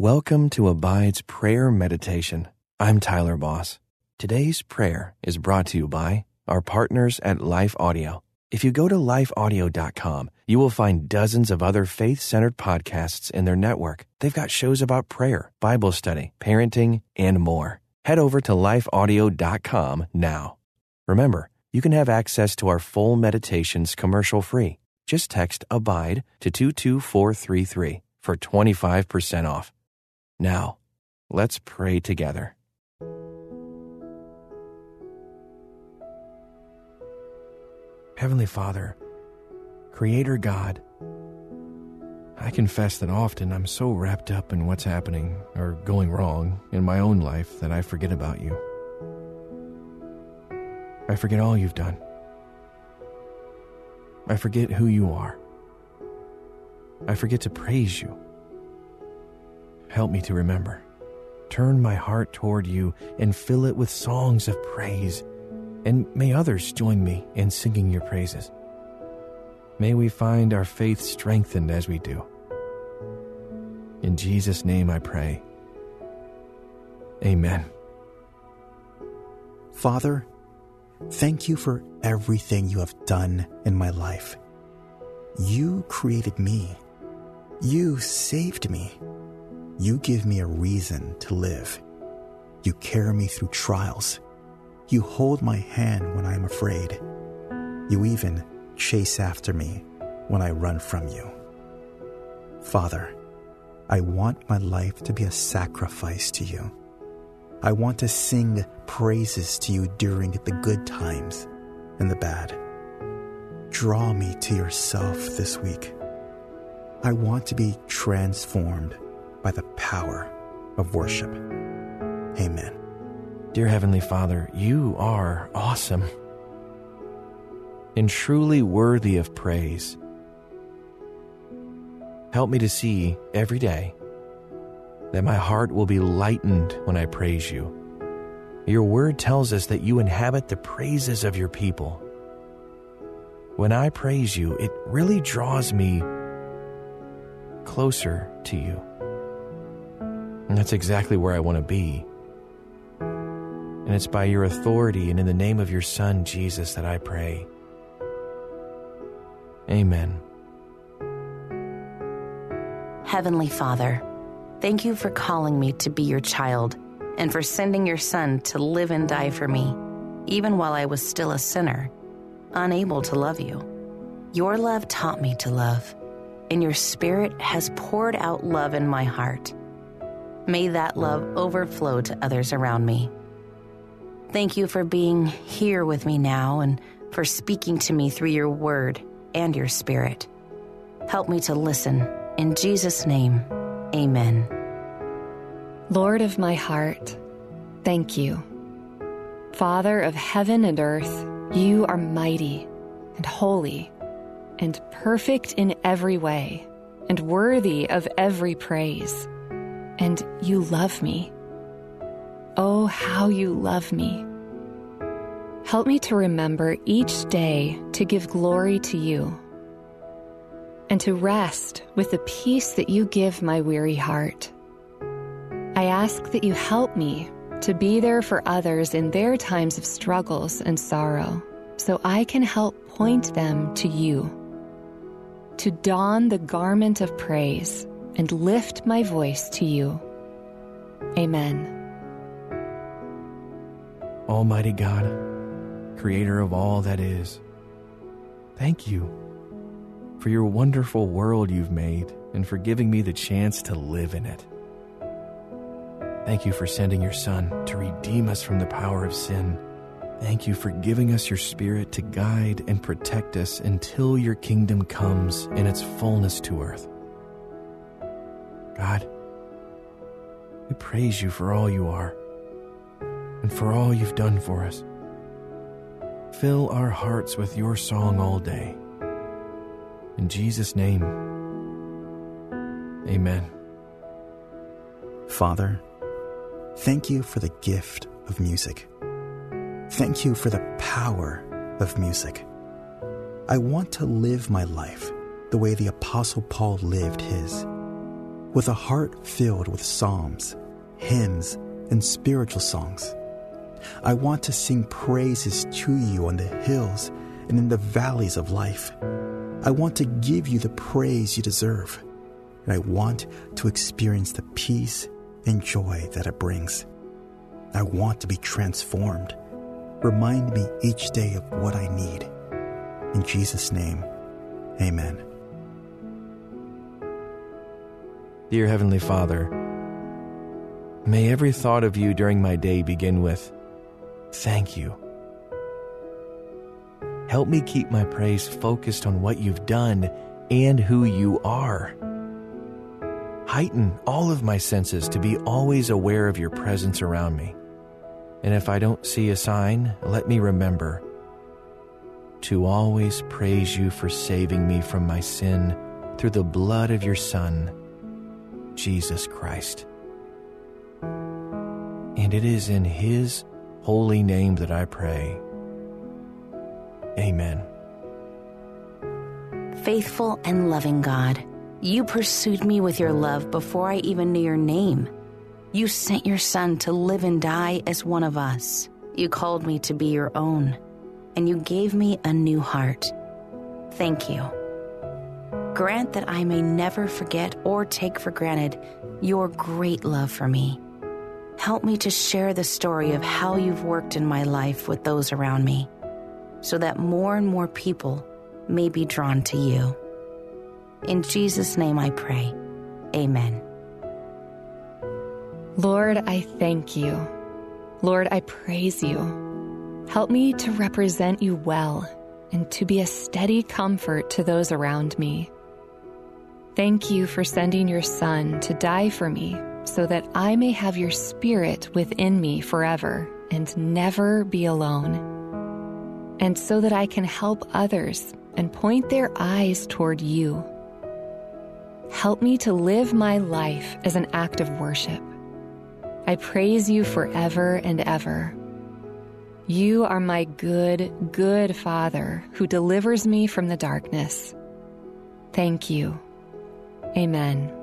Welcome to Abide's Prayer Meditation. I'm Tyler Boss. Today's prayer is brought to you by our partners at Life Audio. If you go to lifeaudio.com, you will find dozens of other faith centered podcasts in their network. They've got shows about prayer, Bible study, parenting, and more. Head over to lifeaudio.com now. Remember, you can have access to our full meditations commercial free. Just text ABIDE to 22433 for 25% off. Now, let's pray together. Heavenly Father, Creator God, I confess that often I'm so wrapped up in what's happening or going wrong in my own life that I forget about you. I forget all you've done. I forget who you are. I forget to praise you. Help me to remember. Turn my heart toward you and fill it with songs of praise, and may others join me in singing your praises. May we find our faith strengthened as we do. In Jesus' name I pray. Amen. Father, thank you for everything you have done in my life. You created me. You saved me. You give me a reason to live. You carry me through trials. You hold my hand when I am afraid. You even chase after me when I run from you. Father, I want my life to be a sacrifice to you. I want to sing praises to you during the good times and the bad. Draw me to yourself this week. I want to be transformed by the power of worship. Amen. Dear Heavenly Father, you are awesome and truly worthy of praise. Help me to see every day that my heart will be lightened when I praise you. Your word tells us that you inhabit the praises of your people. When I praise you, it really draws me closer to you. And that's exactly where I want to be. And it's by your authority and in the name of your Son, Jesus, that I pray. Amen. Heavenly Father, thank you for calling me to be your child and for sending your Son to live and die for me, even while I was still a sinner, unable to love you. Your love taught me to love, and your Spirit has poured out love in my heart. May that love overflow to others around me. Thank you for being here with me now and for speaking to me through your word and your spirit. Help me to listen. In Jesus' name, amen. Lord of my heart, thank you. Father of heaven and earth, you are mighty and holy and perfect in every way and worthy of every praise and you love me. Oh, how you love me. Help me to remember each day to give glory to you and to rest with the peace that you give my weary heart. I ask that you help me to be there for others in their times of struggles and sorrow so I can help point them to you. To don the garment of praise and lift my voice to you. Amen. Almighty God, creator of all that is, thank you for your wonderful world you've made and for giving me the chance to live in it. Thank you for sending your Son to redeem us from the power of sin. Thank you for giving us your Spirit to guide and protect us until your kingdom comes in its fullness to earth. God, we praise you for all you are and for all you've done for us. Fill our hearts with your song all day. In Jesus' name, amen. Father, thank you for the gift of music. Thank you for the power of music. I want to live my life the way the Apostle Paul lived his with a heart filled with psalms, hymns, and spiritual songs. I want to sing praises to you on the hills and in the valleys of life. I want to give you the praise you deserve, and I want to experience the peace and joy that it brings. I want to be transformed. Remind me each day of what I need. In Jesus' name, amen. Dear Heavenly Father, may every thought of you during my day begin with, Thank you. Help me keep my praise focused on what you've done and who you are. Heighten all of my senses to be always aware of your presence around me. And if I don't see a sign, let me remember to always praise you for saving me from my sin through the blood of your Son, Jesus Christ. And it is in His holy name that I pray. Amen. Faithful and loving God, you pursued me with your love before I even knew your name. You sent your Son to live and die as one of us. You called me to be your own, and you gave me a new heart. Thank you. Grant that I may never forget or take for granted your great love for me. Help me to share the story of how you've worked in my life with those around me, so that more and more people may be drawn to you. In Jesus' name I pray. Amen. Lord, I thank you. Lord, I praise you. Help me to represent you well and to be a steady comfort to those around me. Thank you for sending your Son to die for me so that I may have your Spirit within me forever and never be alone. And so that I can help others and point their eyes toward you. Help me to live my life as an act of worship. I praise you forever and ever. You are my good, good Father who delivers me from the darkness. Thank you. Amen.